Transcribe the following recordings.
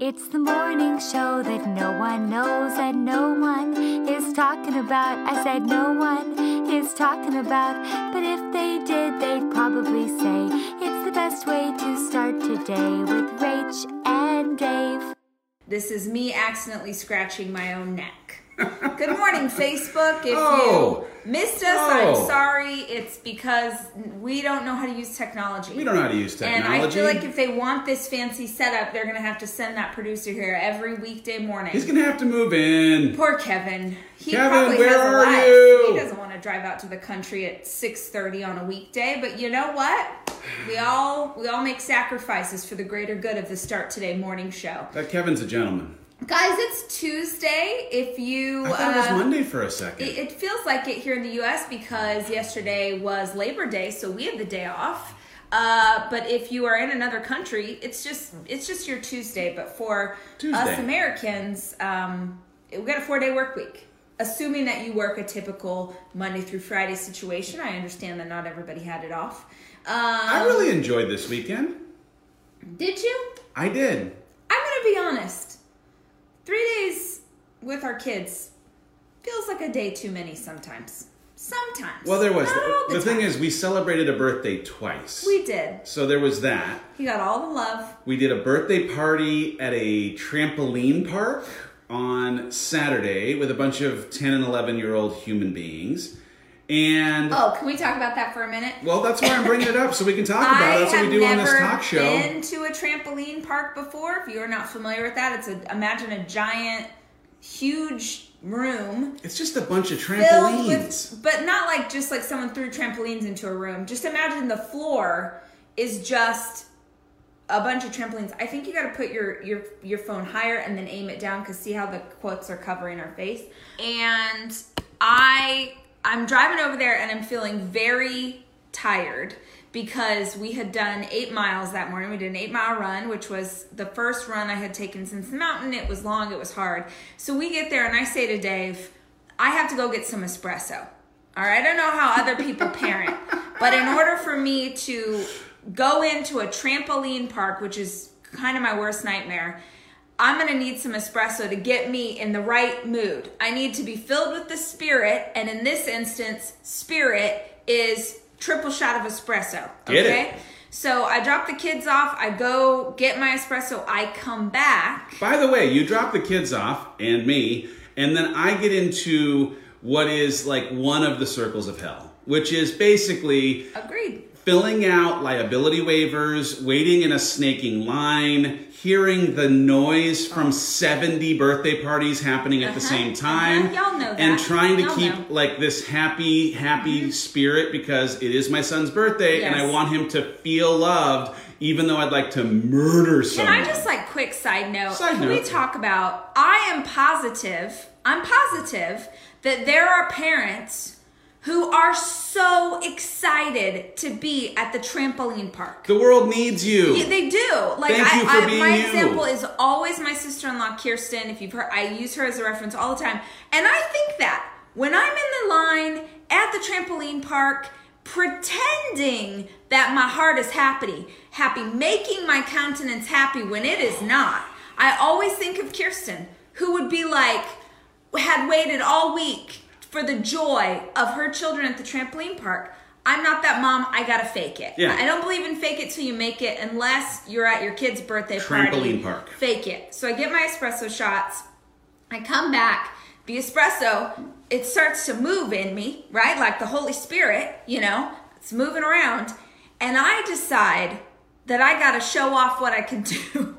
It's the morning show that no one knows and no one is talking about. I said no one is talking about, but if they did, they'd probably say it's the best way to start today with Rach and Dave. This is me accidentally scratching my own neck. Good morning, Facebook. If Oh. you missed us, Oh. I'm sorry. It's because we don't know how to use technology. We don't know how to use technology. And. I feel like if they want this fancy setup, they're going to have to send that producer here every weekday morning. He's gonna have to move in. Poor Kevin. He Kevin, probably where has a are life. you? He doesn't want to drive out to the country at 6:30 on a weekday, but you know what? We all we all make sacrifices for the greater good of the Start Today morning show. That Kevin's a gentleman. Guys, it's Tuesday. If you I thought it was uh, Monday for a second. it, it feels like it here in the US because yesterday was Labor Day, so we had the day off. Uh, but if you are in another country, it's just it's just your Tuesday. But for Tuesday. us Americans, um, we got a four day work week. Assuming that you work a typical Monday through Friday situation, I understand that not everybody had it off. Um, I really enjoyed this weekend. did you? I did. I'm gonna be honest. Three days with our kids feels like a day too many sometimes. Sometimes. Well, there was. The, the, thing is, we celebrated a birthday twice. we did. so there was that. He got all the love. We did a birthday party at a trampoline park on Saturday with a bunch of 10 and 11 year old human beings. And, Oh, can we talk about that for a minute? well, that's why I'm bringing it up so we can talk about it. That's what we do on this talk show. been to a trampoline park before. If you are not familiar with that, it's a imagine a giant, huge room It's just a bunch of trampolines. with, but not like just like someone threw trampolines into a room. Just imagine the floor is just a bunch of trampolines. I think you got to put your your your phone higher and then aim it down because see how the quotes are covering our face. And I I'm driving over there and I'm feeling very tired because we had done eight miles that morning. We did an eight mile run, which was the first run I had taken since the mountain. It was long, it was hard. So we get there and I say to Dave, I have to go get some espresso. All right, I don't know how other people parent, but in order for me to go into a trampoline park, which is kind of my worst nightmare, I'm gonna need some espresso to get me in the right mood. I need to be filled with the spirit, and in this instance, spirit is triple shot of espresso. Get it. Okay? So I drop the kids off, I go get my espresso, I come back. By the way, you drop the kids off and me, and then I get into what is like one of the circles of hell, which is basically Agreed. Filling out liability waivers, waiting in a snaking line, hearing the noise from 70 birthday parties happening at the Uh-huh, same time, uh-huh. Y'all know and trying to Y'all keep know. Mm-hmm. like this happy, happy spirit because it is my son's birthday and I want him to feel loved, even though I'd like to murder Can someone. I just like quick side note? Side Can we talk about? I am positive. I'm positive that there are parents who are so excited to be at the trampoline park. the world needs you. Yeah, they do. Like Thank I, you for I being my you. example is always my sister-in-law Kirsten. If you've heard, I use her as a reference all the time, and I think that when I'm in the line at the trampoline park, pretending that my heart is happy, happy, making my countenance happy when it is not, I always think of Kirsten, who would be like, had waited all week for the joy of her children at the trampoline park. I'm not that mom. I gotta fake it. Yeah. I don't believe in fake it till you make it, unless you're at your kid's birthday party. Trampoline park. Fake it. So I get my espresso shots. I come back. The espresso, it starts to move in me, right? Like the Holy Spirit, you know, it's moving around. And I decide that I gotta show off what I can do.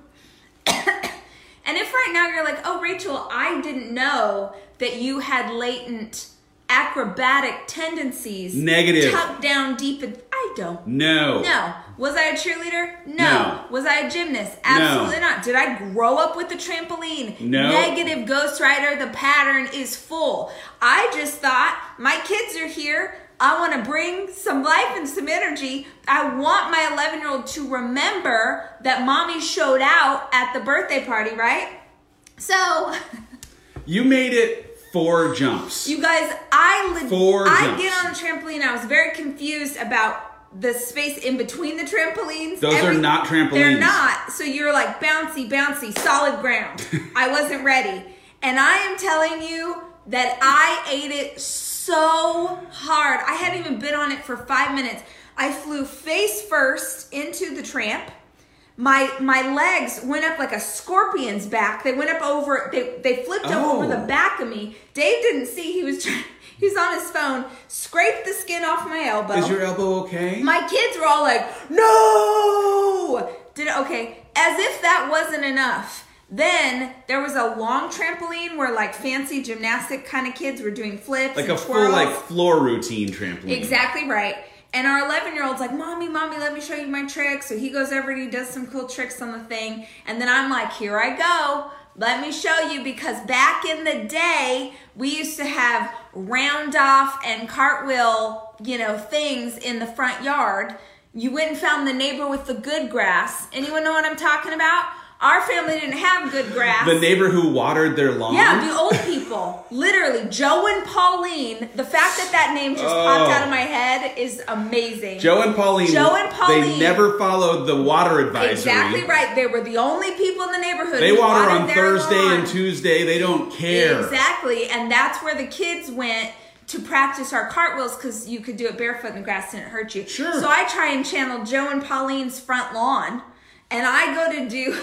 And if right now you're like, oh, Rachel, I didn't know that you had latent acrobatic tendencies Negative. tucked down deep in. I don't. no. No. Was I a cheerleader? No. No. Was I a gymnast? Absolutely not. Did I grow up with the trampoline? No. Negative Ghost Rider, the pattern is full. I just thought my kids are here. I want to bring some life and some energy. I want my 11 year old to remember that mommy showed out at the birthday party, right? So, You made it four jumps. you guys, I leg- Four I jumps. get on the trampoline. I was very confused about the space in between the trampolines. Those are not trampolines. They're not. So you're like bouncy, bouncy, solid ground. I wasn't ready. And I am telling you that I ate it so hard. I hadn't even been on it for five minutes. I flew face first into the tramp. My my legs went up like a scorpion's back. They went up over. They they flipped up over the Oh. back of me. Dave didn't see. He was trying. He was on his phone. Scraped the skin off my elbow. Is your elbow okay? My kids were all like, "No!" Did okay, as if that wasn't enough. Then there was a long trampoline where like fancy gymnastic kind of kids were doing flips, like a full like floor routine trampoline. Exactly right. And our 11 year old's like, Mommy, Mommy, let me show you my tricks. So he goes over and he does some cool tricks on the thing. And then I'm like, Here I go. Let me show you because back in the day, we used to have round off and cartwheel, you know, things in the front yard. You went and found the neighbor with the good grass. Anyone know what I'm talking about? Our family didn't have good grass. The neighbor who watered their lawn. Yeah, the old people. Literally, Joe and Pauline. The fact that that name just popped Oh. out of oh. my head is amazing. Joe and Pauline. Joe and Pauline. They never followed the water advisory. Exactly right. They were the only people in the neighborhood. They who water watered on Thursday lawn. and Tuesday. They don't care. Exactly, and that's where the kids went to practice our cartwheels because you could do it barefoot and the grass didn't hurt you. Sure. So I try and channel Joe and Pauline's front lawn, and I go to do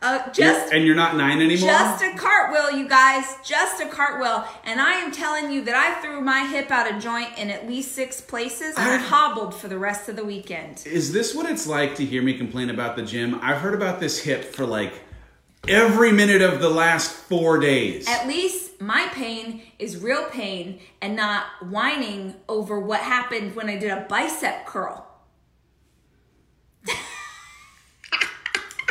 uh, just and you're not nine anymore. Just a cartwheel, you guys. Just a cartwheel. And I am telling you that I threw my hip out of joint in at least six places and I I've- hobbled for the rest of the weekend. Is this what it's like to hear me complain about the gym? I've heard about this hip for like every minute of the last four days. At least my pain is real pain and not whining over what happened when I did a bicep curl.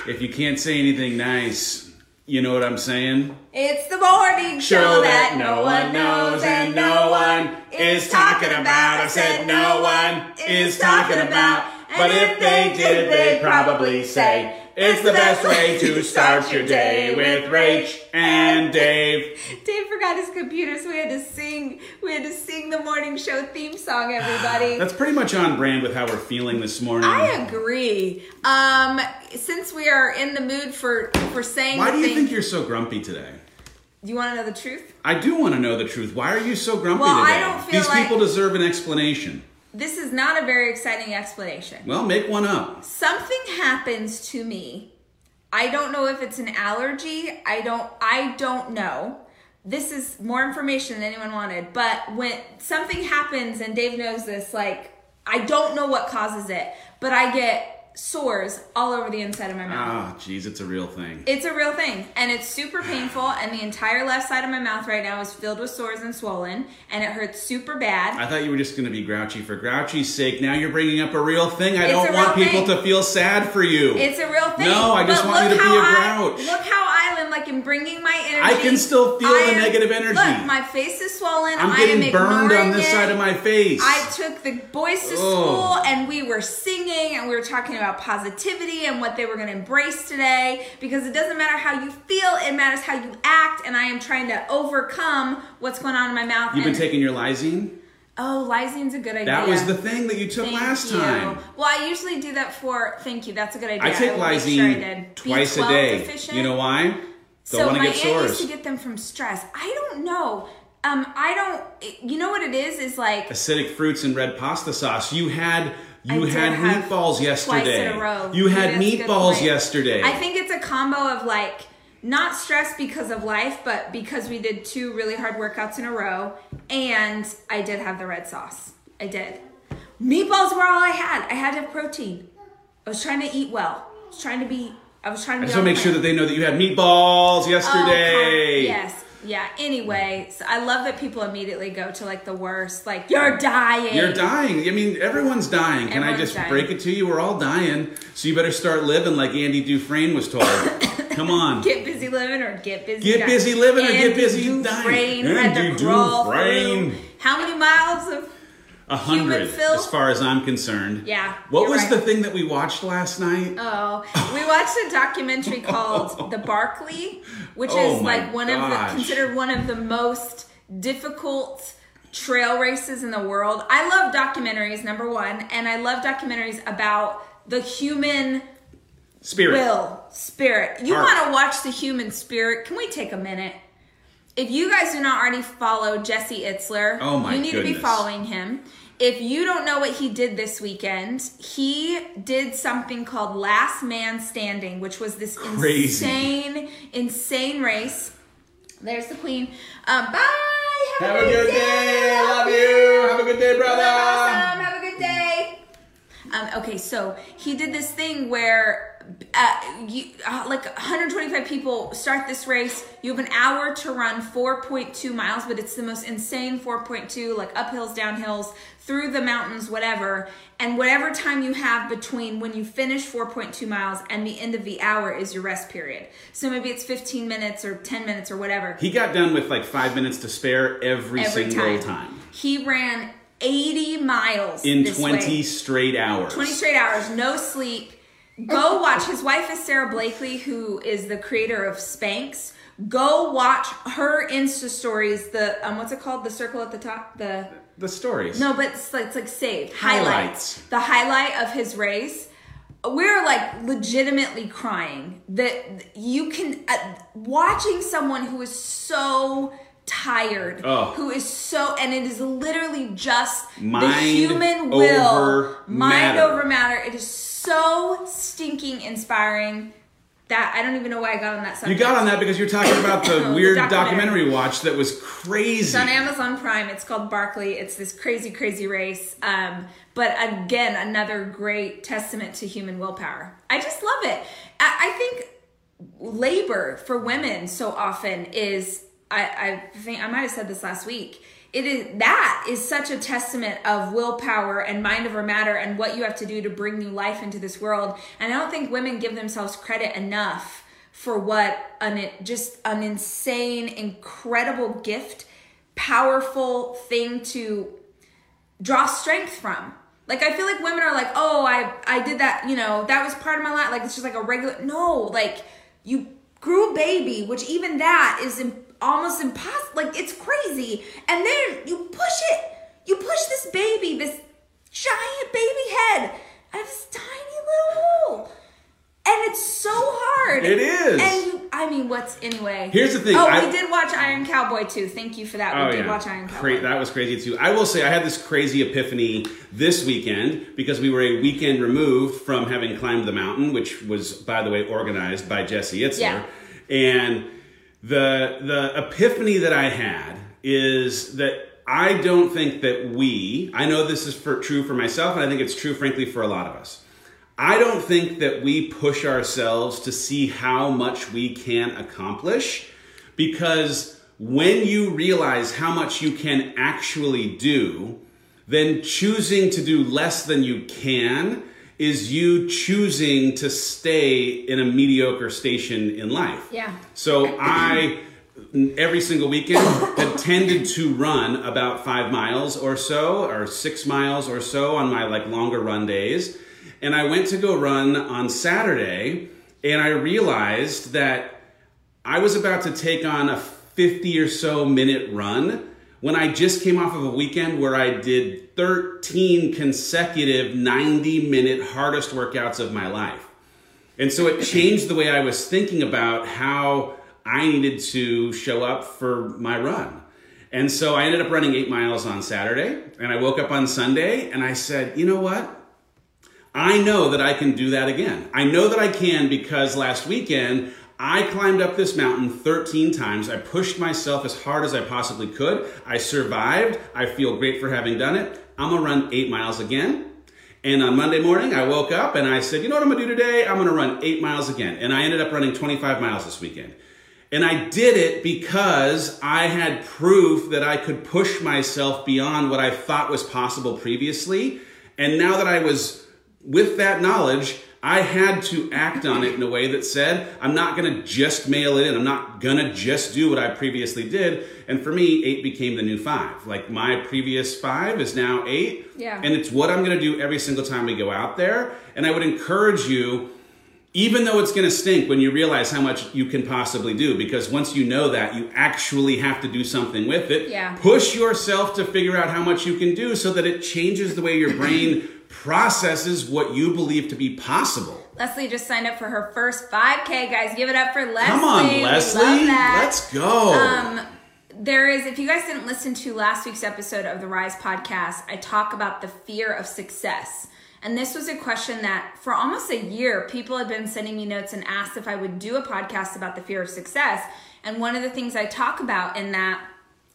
If you can't say anything nice, you know what I'm saying? It's the morning show, that, no one knows and no one is talking about. I said no one is talking about. But if they did, they'd probably say it's the best way to start your day with Rach and Dave. Dave forgot his computer, so we had to sing. We had to sing the morning show theme song. Everybody. That's pretty much on brand with how we're feeling this morning. I agree. Um, since we are in the mood for for saying, Why do you thing- think you're so grumpy today? Do you want to know the truth? I do want to know the truth. Why are you so grumpy Well, I today? don't feel These like- people deserve an explanation. This is not a very exciting explanation. Well, make one up. Something happens to me. I don't know if it's an allergy. I don't. I don't know. This is more information than anyone wanted. But when something happens, and Dave knows this, like I don't know what causes it, but I get sores all over the inside of my mouth. Ah, jeez, it's a real thing. It's a real thing, and it's super painful. And the entire left side of my mouth right now is filled with sores and swollen, and it hurts super bad. I thought you were just going to be grouchy for grouchy's sake. Now you're bringing up a real thing. I It's don't want people thing. to feel sad for you. It's a real thing. No, I just But want you to be a a I- grouch. look how like in bringing my energy. I can still feel I the am- negative energy. Look, my face is swollen. I'm I am getting burned on this it. side of my face. I took the boys to Oh. school and we were singing and we were talking about positivity and what they were going to embrace today because it doesn't matter how you feel, it matters how you act. And I am trying to overcome what's going on in my mouth. You've been taking your lysine? Oh, lysine's a good idea. That was the thing that you took Thank last you. time. Well, I usually do that for. Thank you. That's a good idea. I take make lysine sure I twice a B12 day. deficient. You know why? Don't So want to my get aunt used to get them from stress. I don't know. Um, I don't. You know what it is? Is like Acidic fruits and red pasta sauce. You had you I had meatballs yesterday. Twice in a row. You had That's a good meatballs yesterday. I think it's a combo of like not stress because of life, but because we did two really hard workouts in a row, and I did have the red sauce. I did. Meatballs were all I had. I had to have protein. I was trying to eat well. I was trying to be. I was trying to I just want to make sure that they know that you had meatballs Oh, yesterday. com- yes. Yeah. Anyway, so I love that people immediately go to like the worst. Like you're dying. You're dying. I mean, everyone's dying. Can I just dying. break it to you? We're all dying. So you better start living like Andy Dufresne was told. Come on. Get busy living or get busy Get dying. busy living or get busy Dufresne dying. Andy Dufresne. how many miles of A hundred, as far as I'm concerned. Yeah, What was right. the thing that we watched last night? Oh, we watched a documentary called The Barkley, which Oh is like one of the considered one of the most difficult trail races in the world. I love documentaries, number one, and I love documentaries about the human Spirit. will, spirit. You want to watch the human spirit? Can we take a minute? If you guys do not already follow Jesse Itzler, Oh my you need to be following him. If you don't know what he did this weekend, he did something called Last Man Standing, which was this Crazy. insane, insane race. There's the queen. Um, bye. Have, Have a good day. Love you. Have a good day, brother. Awesome. Have a good day. Um, okay, so he did this thing where uh, you, uh, like 125 people start this race. You have an hour to run 4.2 miles, but it's the most insane 4.2, like uphills, downhills, through the mountains, whatever. And whatever time you have between when you finish 4.2 miles and the end of the hour is your rest period. So maybe it's 15 minutes or 10 minutes or whatever He got done with like five minutes to spare every, every single time. time. He ran 80 miles In this 20 way. straight hours. 20 straight hours, no sleep. Go watch. His wife is Sara Blakely, who is the creator of Spanx. Go watch her Insta stories. The um, what's it called? The circle at the top. The the stories. no, but it's like, it's like saved Highlights. highlights. The highlight of his race. We're like legitimately crying that you can uh, watching someone who is so tired, Oh. who is so, and it is literally just the human will, over mind matter. over matter. It is so stinking inspiring that I don't even know why I got on that Subject. You got on that because you're talking about the The weird documentary. documentary watch that was crazy. It's on Amazon Prime. It's called Barkley. It's this crazy, crazy race. Um, but again, another great testament to human willpower. I just love it. I, I think labor for women so often is. I, I think I might have said this last week. It is that is such a testament of willpower and mind over matter and what you have to do to bring new life into this world. And I don't think women give themselves credit enough for what an just an insane, incredible gift, powerful thing to draw strength from. Like I feel like women are like, oh, I I did that, you know, that was part of my life. Like it's just like a regular. No, like you grew a baby, which even that is im- almost impossible. Like it's crazy, and then you push it. You push this baby, this giant baby head, out of this tiny little hole. And it's so hard. It is. And you, I mean, what's anyway? Here's the thing, Oh, I- we did watch Iron Cowboy too. Thank you for that. Oh we did yeah, watch Iron Cowboy. Cra- that was crazy too. I will say I had this crazy epiphany this weekend because we were a weekend removed from having climbed the mountain, which was, by the way, organized by Jesse Itzler. Yeah. And the the epiphany that I had is that I don't think that we. I know this is for, true for myself, and I think it's true, frankly, for a lot of us. I don't think that we push ourselves to see how much we can accomplish because when you realize how much you can actually do, then choosing to do less than you can is you choosing to stay in a mediocre station in life. Yeah. So I every single weekend had tended to run about five miles or so, or six miles or so on my like longer run days. And I went to go run on Saturday, and I realized that I was about to take on a 50 or so minute run when I just came off of a weekend where I did 13 consecutive 90 minute hardest workouts of my life. And so it changed the way I was thinking about how I needed to show up for my run. And so I ended up running eight miles on Saturday, and I woke up on Sunday and I said, you know what? I know that I can do that again. I know that I can because last weekend I climbed up this mountain 13 times. I pushed myself as hard as I possibly could. I survived. I feel great for having done it. I'm gonna run eight miles again. And on Monday morning, I woke up and I said, you know what I'm gonna do today? I'm gonna run eight miles again. And I ended up running 25 miles this weekend. And I did it because I had proof that I could push myself beyond what I thought was possible previously. And now that I was with that knowledge, I had to act on it in a way that said, I'm not going to just mail it in. I'm not going to just do what I previously did. And for me, eight became the new five. Like my previous five is now eight. Yeah. And it's what I'm going to do every single time we go out there. And I would encourage you, even though it's going to stink when you realize how much you can possibly do because once you know that you actually have to do something with it Yeah. push yourself to figure out how much you can do so that it changes the way your brain processes what you believe to be possible Leslie just signed up for her first 5K, guys. Give it up for Leslie. come on leslie let's go Um, there is, if you guys didn't listen to last week's episode of the Rise podcast, I talk about the fear of success. And this was a question that for almost a year, people had been sending me notes and asked if I would do a podcast about the fear of success. And one of the things I talk about in that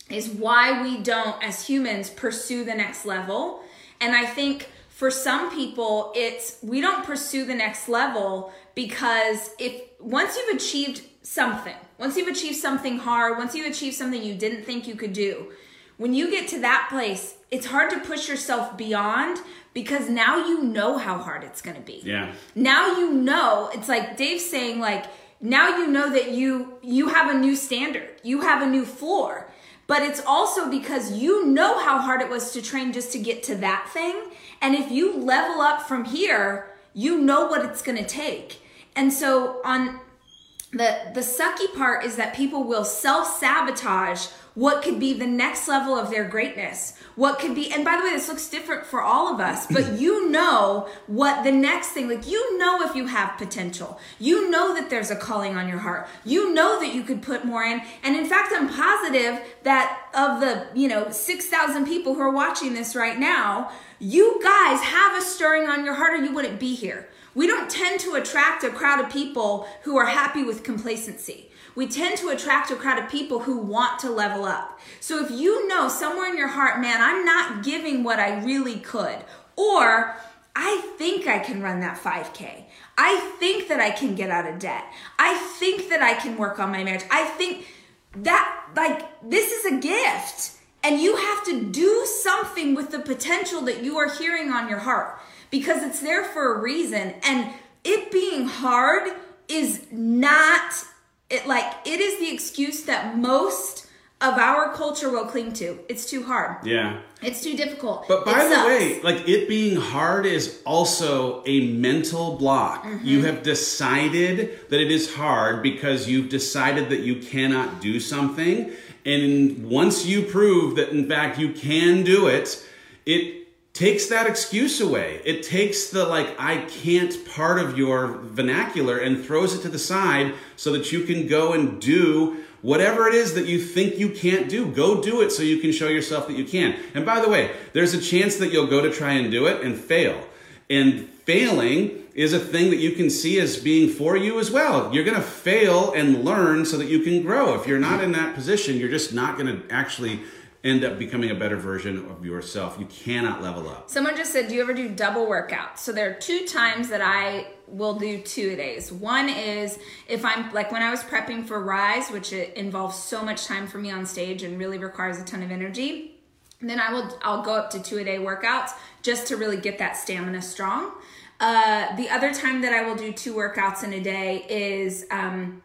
is why we don't, as humans, pursue the next level. And I think for some people, it's we don't pursue the next level because if once you've achieved something, once you've achieved something hard, once you've achieved something you didn't think you could do, when you get to that place, it's hard to push yourself beyond because now you know how hard it's going to be. Yeah. Now you know it's like dave's saying like now you know that you you have a new standard you have a new floor but it's also because you know how hard it was to train just to get to that thing. And if you level up from here you know what it's going to take. And so on the the sucky part is that people will self-sabotage what could be the next level of their greatness? What could be and by the way this looks different for all of us but you know what the next thing like you know if you have potential. You know that there's a calling on your heart. You know that you could put more in. And in fact i'm positive that of the you know 6000 people who are watching this right now you guys have a stirring on your heart or you wouldn't be here. We don't tend to attract a crowd of people who are happy with complacency. We tend to attract a crowd of people who want to level up. So if you know somewhere in your heart, man, I'm not giving what I really could, or I think I can run that 5K. I think that I can get out of debt. I think that I can work on my marriage. I think that, like, this is a gift. And you have to do something with the potential that you are hearing on your heart because it's there for a reason. And it being hard is not it like it is the excuse that most of our culture will cling to. It's too hard. yeah It's too difficult. But by It the sucks. way, like it being hard is also a mental block. Mm-hmm. You have decided that it is hard because you've decided that you cannot do something. And once you prove that in fact you can do it, it takes that excuse away. It takes the like I can't part of your vernacular and throws it to the side so that you can go and do whatever it is that you think you can't do. Go do it so you can show yourself that you can. And by the way, there's a chance that you'll go to try and do it and fail. And failing is a thing that you can see as being for you as well. You're going to fail and learn so that you can grow. If you're not in that position, you're just not going to actually end up becoming a better version of yourself. You cannot level up. Someone just said, Do you ever do double workouts? So there are two times that I will do two a days. One is if I'm like when I was prepping for Rise, which it involves so much time for me on stage and really requires a ton of energy. Then I will I'll go up to two a day workouts just to really get that stamina strong. Uh, the other time that I will do two workouts in a day is um,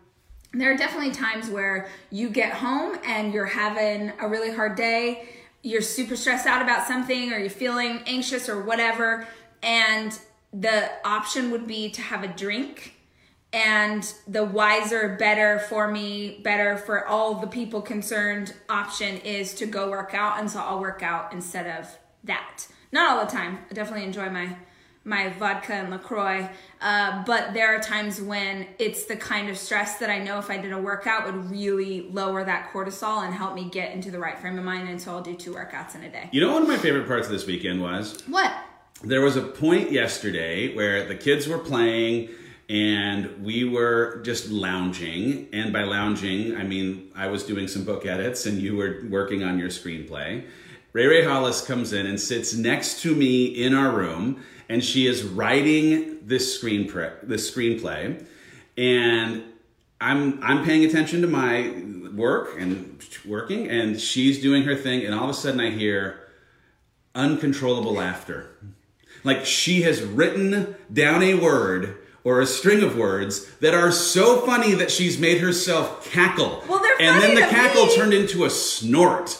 there are definitely times where you get home and you're having a really hard day. You're super stressed out about something or you're feeling anxious or whatever. And the option would be to have a drink. And the wiser better for me better for all the people concerned option is to go work out. And so i'll work out instead of that. Not all the time. I definitely enjoy my my vodka and LaCroix. Uh, but there are times when it's the kind of stress that I know if I did a workout would really lower that cortisol and help me get into the right frame of mind. And so I'll do two workouts in a day. You know, one of my favorite parts of this weekend was What? there was a point yesterday where the kids were playing and we were just lounging. And by lounging, I mean I was doing some book edits and you were working on your screenplay. Ray Ray Hollis comes in and sits next to me in our room, and she is writing this screen pre- this screenplay, and I'm I'm paying attention to my work and working, and she's doing her thing, and all of a sudden I hear uncontrollable laughter. Like she has written down a word or a string of words that are so funny that she's made herself cackle. Well, they're and then the cackle me. turned into a snort.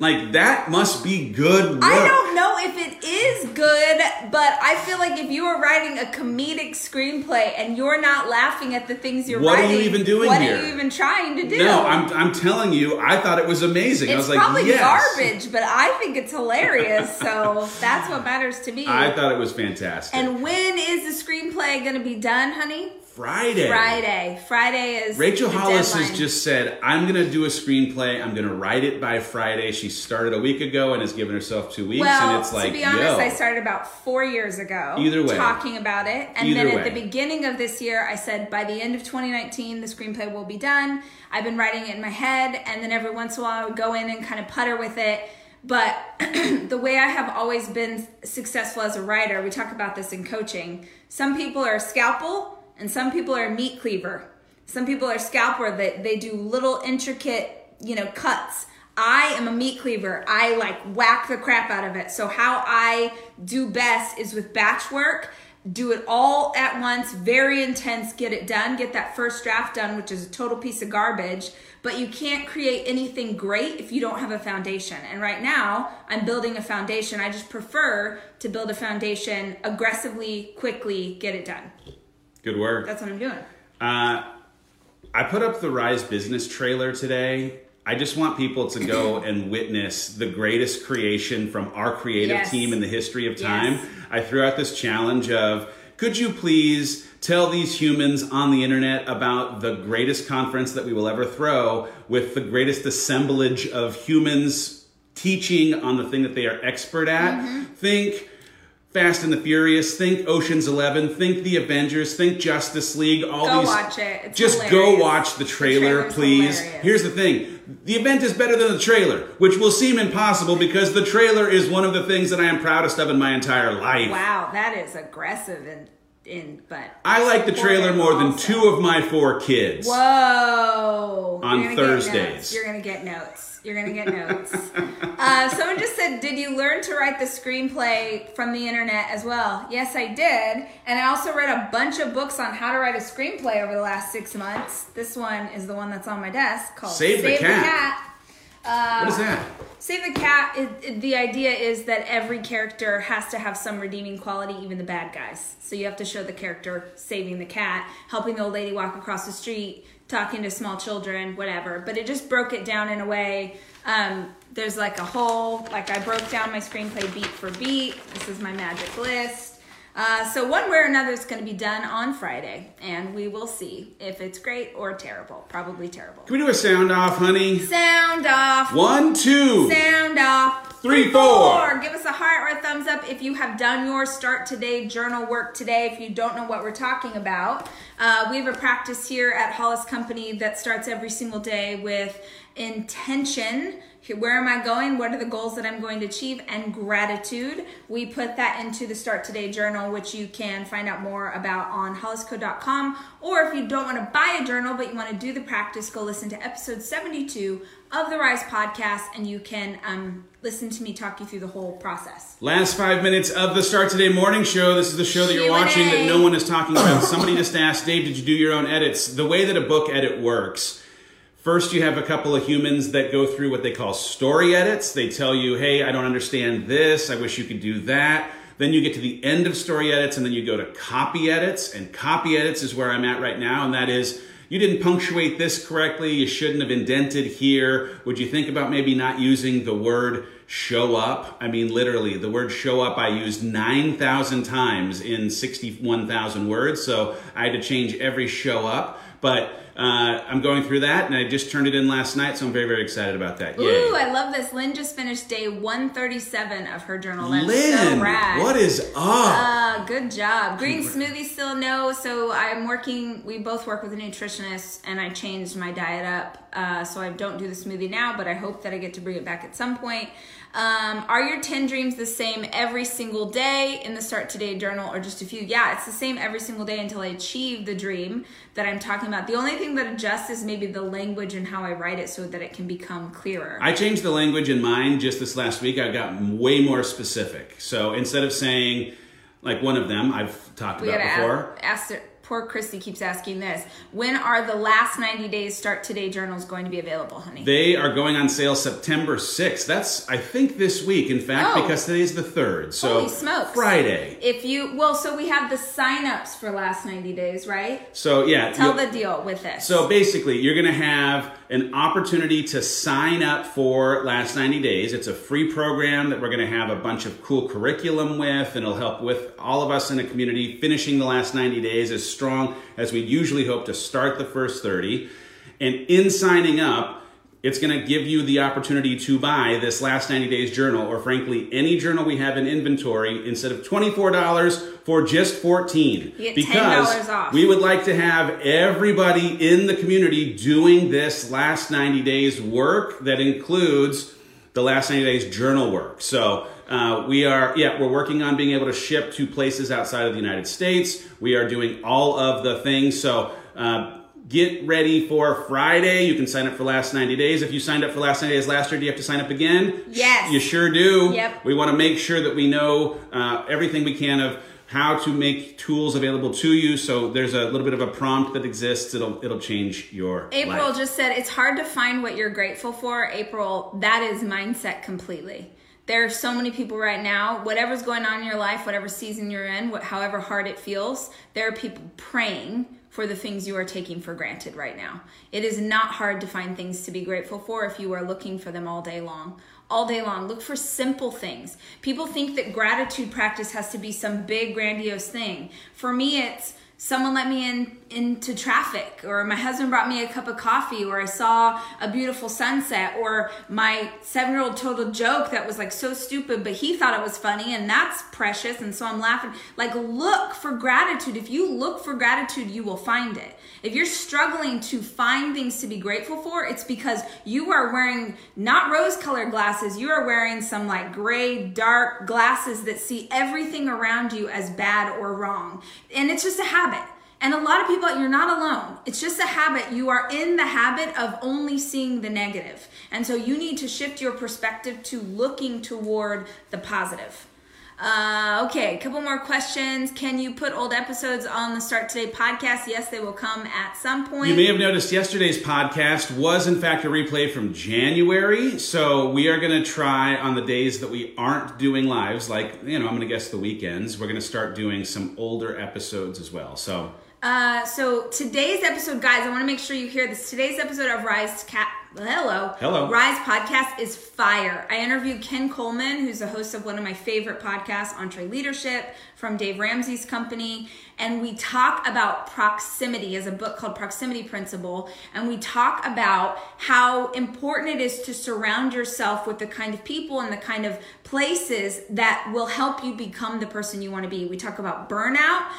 Like that must be good work. I don't know if it is good, but I feel like if you are writing a comedic screenplay and you're not laughing at the things you're writing. What are you even doing what here? are you even trying to do? No, I'm, I'm telling you, I thought it was amazing. I It's was like, probably yes. garbage, but I think it's hilarious. So that's what matters to me. I thought it was fantastic. and when is the screenplay going to be done, honey? Friday. Friday. Friday is Rachel Hollis deadline. has just said, I'm going to do a screenplay. I'm going to write it by Friday. She started a week ago and has given herself two weeks. Well, and it's like, to be honest, yo. I started about four years ago. Either way. talking about it, and Either then at way. the beginning of this year, I said by the end of 2019, the screenplay will be done. I've been writing it in my head, and then every once in a while, I would go in and kind of putter with it. But the way I have always been successful as a writer, we talk about this in coaching. Some people are a scalpel, and some people are meat cleaver. Some people are scalper that they do little intricate, you know, cuts. I am a meat cleaver. I like whack the crap out of it. So how I do best is with batch work. Do it all at once, very intense, get it done, get that first draft done, which is a total piece of garbage. But you can't create anything great if you don't have a foundation. And right now, I'm building a foundation. I just prefer to build a foundation aggressively, quickly, get it done. Good work. That's what I'm doing. Uh, I put up the Rise Business trailer today. I just want people to go and witness the greatest creation from our creative Yes. team in the history of time. Yes. I threw out this challenge of could you please tell these humans on the internet about the greatest conference that we will ever throw with the greatest assemblage of humans teaching on the thing that they are expert at? Mm-hmm. Think Fast and the Furious, think Ocean's Eleven, think The Avengers, think Justice League, all Go these watch it. It's just hilarious. go watch the The trailer, trailer's please. hilarious. Here's the thing. The event is better than the trailer, which will seem impossible because the trailer is one of the things that I am proudest of in my entire life. Wow, that is aggressive and in but I like the trailer more than Also. two of my four kids. Whoa! On You're gonna get Thursdays. You're gonna get notes. You're gonna get notes. uh, someone just said, "Did you learn to write the screenplay from the internet as well?" Yes, I did, and I also read a bunch of books on how to write a screenplay over the last six months. This one is the one that's on my desk called Save the Cat. Cat. Uh, What is that? Save the cat. It, it- the idea is that every character has to have some redeeming quality, even the bad guys. So you have to show the character saving the cat, helping the old lady walk across the street, talking to small children, whatever. But it just broke it down in a way. Um, there's like a whole, like I broke down my screenplay beat for beat. This is my magic list. Uh, so one way or another, it's going to be done on Friday, and we will see if it's great or terrible. Probably terrible. Can we do a sound off, honey? Sound off. One, two. Sound off. Three, four. four. Give us a heart or a thumbs up if you have done your start today journal work today. If you don't know what we're talking about, uh, we have a practice here at Hollis Company that starts every single day with intention. Where am I going? What are the goals that I'm going to achieve? And gratitude. We put that into the Start Today journal, which you can find out more about on hollisco.com. Or if you don't want to buy a journal, but you want to do the practice, go listen to episode 72 of the Rise podcast, and you can um, listen to me talk you through the whole process. Last five minutes of the Start Today morning show. This is the show that you're Q&A. watching that no one is talking about. Somebody just asked, Dave, did you do your own edits? The way that a book edit works, first you have a couple of humans that go through what they call story edits. They tell you, hey, I don't understand this. I wish you could do that. Then you get to the end of story edits and then you go to copy edits. And copy edits is where I'm at right now. And that is, you didn't punctuate this correctly. You shouldn't have indented here. Would you think about maybe not using the word show up? I mean, literally, the word show up I used 9,000 times in 61,000 words. So I had to change every show up. But uh, I'm going through that and I just turned it in last night. So I'm very, very excited about that. Yay. Ooh, I love this. Lynn just finished day 137 of her journal. That's Lynn, so rad. what is up? Uh, good job. Green smoothie still no. So I'm working. We both work with a nutritionist, and I changed my diet up. Uh, so I don't do the smoothie now, but I hope that I get to bring it back at some point. Um, are your 10 dreams the same every single day in the Start Today journal, or just a few? Yeah, it's the same every single day until I achieve the dream that I'm talking about. The only thing that adjusts is maybe the language and how I write it so that it can become clearer. I changed the language in mine just this last week. I got way more specific. So instead of saying, like one of them I've talked we about before. ask, ask poor Christy keeps asking this. When are the last 90 days start today journals going to be available, honey? They are going on sale September 6th. That's, I think, this week, in fact, Oh. because today's the 3rd. So Holy smokes. Friday. If you, well, so we have the sign-ups for last 90 days, right? So, yeah. Tell the deal with this. So basically, you're going to have an opportunity to sign up for Last 90 Days. It's a free program that we're going to have a bunch of cool curriculum with, and it'll help with all of us in the community finishing the last 90 days as strong as we usually hope to start the first 30. And in signing up, it's going to give you the opportunity to buy this last 90 days journal or frankly any journal we have in inventory instead of $24 for just 14 You get because $10 off. we would like to have everybody in the community doing this last 90 days work that includes the last 90 days journal work. So uh, we are, yeah, we're working on being able to ship to places outside of the United States. We are doing all of the things. So uh, get ready for Friday. You can sign up for last 90 days. If you signed up for last 90 days last year, do you have to sign up again? Yes. You sure do. Yep. We want to make sure that we know uh, everything we can of how to make tools available to you. So there's a little bit of a prompt that exists. It'll it'll change your April life. just said it's hard to find what you're grateful for. April, that is mindset completely. There are so many people right now, whatever's going on in your life, whatever season you're in, what, however hard it feels, there are people praying for the things you are taking for granted right now. It is not hard to find things to be grateful for if you are looking for them all day long. All day long, look for simple things. People think that gratitude practice has to be some big, grandiose thing. For me, it's someone let me in into traffic or my husband brought me a cup of coffee or i saw a beautiful sunset or my seven year old told a joke that was like so stupid but he thought it was funny and that's precious and so i'm laughing. Like look for gratitude. If you look for gratitude you will find it. If you're struggling to find things to be grateful for it's because you are wearing not rose colored glasses. You are wearing some like gray dark glasses that see everything around you as bad or wrong. And it's just a habit and a lot of people, you're not alone. It's just a habit. You are in the habit of only seeing the negative. And so you need to shift your perspective to looking toward the positive. Uh, okay, a couple more questions. Can you put old episodes on the Start Today podcast? Yes, they will come at some point. You may have noticed yesterday's podcast was, in fact, a replay from January. So we are going to try on the days that we aren't doing lives, like, you know, I'm going to guess the weekends, we're going to start doing some older episodes as well. So Uh, so today's episode, guys, I want to make sure you hear this. Today's episode of Rise Cat. Hello. Hello. Rise podcast is fire. I interviewed Ken Coleman, who's the host of one of my favorite podcasts, EntreLeadership, from Dave Ramsey's company, and we talk about proximity as a book called Proximity Principle, and we talk about how important it is to surround yourself with the kind of people and the kind of places that will help you become the person you want to be. We talk about burnout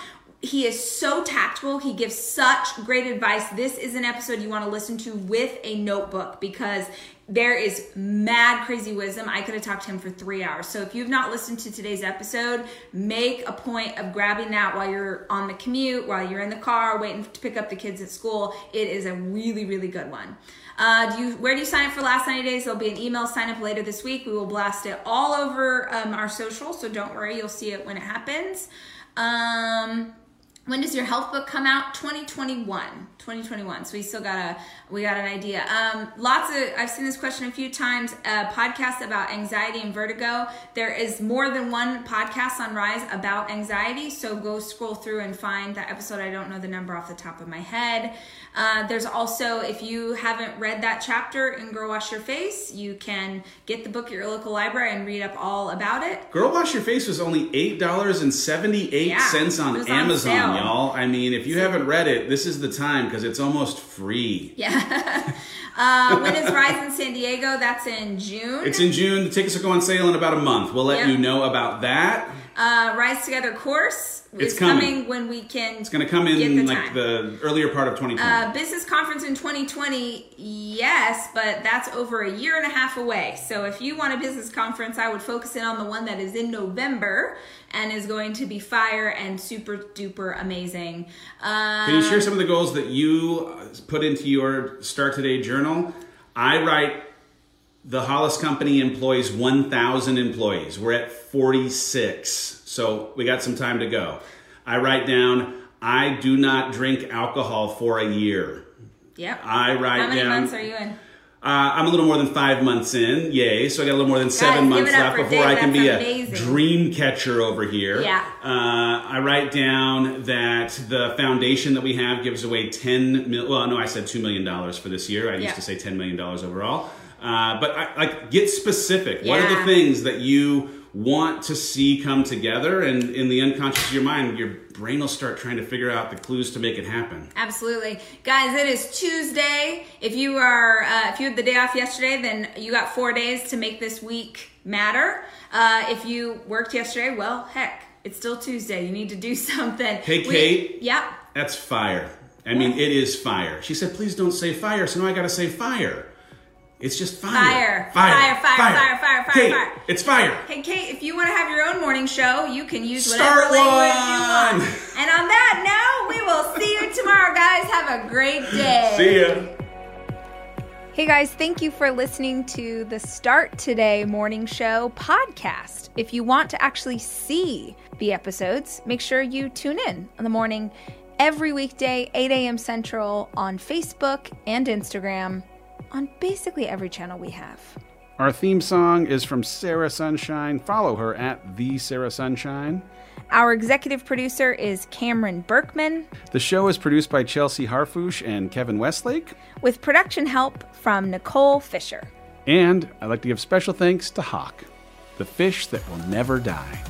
he is so tactful. He gives such great advice. This is an episode you want to listen to with a notebook because there is mad crazy wisdom. I could have talked to him for three hours. So if you've not listened to today's episode, make a point of grabbing that while you're on the commute, while you're in the car, waiting to pick up the kids at school. It is a really, really good one. Uh, do you, where do you sign up for last 90 days? There'll be an email sign up later this week. We will blast it all over um, our social, so don't worry, you'll see it when it happens. Um, when does your health book come out? 2021 2021 so we still got a we got an idea. Um lots of i've seen this question a few times a podcast about anxiety and vertigo. There is more than one podcast on rise about anxiety so go scroll through and find that episode. I don't know the number off the top of my head. Uh, there's also if you haven't read that chapter in girl wash your face you can get the book at your local library and read up all about it. Girl Wash Your Face was only $8.78 Yeah, on on Amazon, sale. Y'all. I mean, if you haven't read it, this is the time because it's almost free. Yeah. uh, when is Rise in San Diego? That's in June. It's in June. The tickets will go on sale in about a month. We'll let Yeah. you know about that. Uh, Rise Together course It's is coming. coming. when we can. It's going to come in the like time. the earlier part of 2020. Uh, business conference in 2020, yes, but that's over a year and a half away. So if you want a business conference, I would focus in on the one that is in November and is going to be fire and super duper amazing. Uh, Can you share some of the goals that you uh, put into your Start Today journal? I write the Hollis Company employs 1,000 employees. We're at 46, so we got some time to go. I write down, I do not drink alcohol for a year. Yep. I write How many down. months are you in? Uh, I'm a little more than five months in, yay! So I got a little more than seven give months left before Dave, I can that's be amazing. a dream catcher over here. Yeah. Uh, I write down that the foundation that we have gives away ten mil. Well, no, I said two million dollars for this year. I Yeah. used to say ten million dollars overall. Uh, but I, like, get specific. What are the things that you want to see come together? And in the unconscious of your mind, your brain will start trying to figure out the clues to make it happen. Absolutely, guys. It is Tuesday. If you are, uh, if you had the day off yesterday, then you got four days to make this week matter. Uh, if you worked yesterday, well, heck, it's still Tuesday. You need to do something. Hey, We- Kate. Yep. That's fire. I mean, it is fire. She said, please don't say fire, so now I gotta say fire. It's just fire. Fire. Fire, fire, fire, fire, fire, Kate, fire. It's fire. Hey, Kate, if you want to have your own morning show, you can use Start whatever language you one. want. And on that note, we will see you tomorrow, guys. Have a great day. See ya. Hey guys, thank you for listening to the Start Today Morning Show podcast. If you want to actually see the episodes, make sure you tune in in the morning every weekday, 8 a.m. Central on Facebook and Instagram on basically every channel we have. Our theme song is from Sarah Sunshine. Follow her at the Sarah Sunshine. Our executive producer is Cameron Berkman, The show is produced by Chelsea Harfouche and Kevin Westlake. with production help from Nicole Fisher. And I'd like to give special thanks to Hawk, the fish that will never die.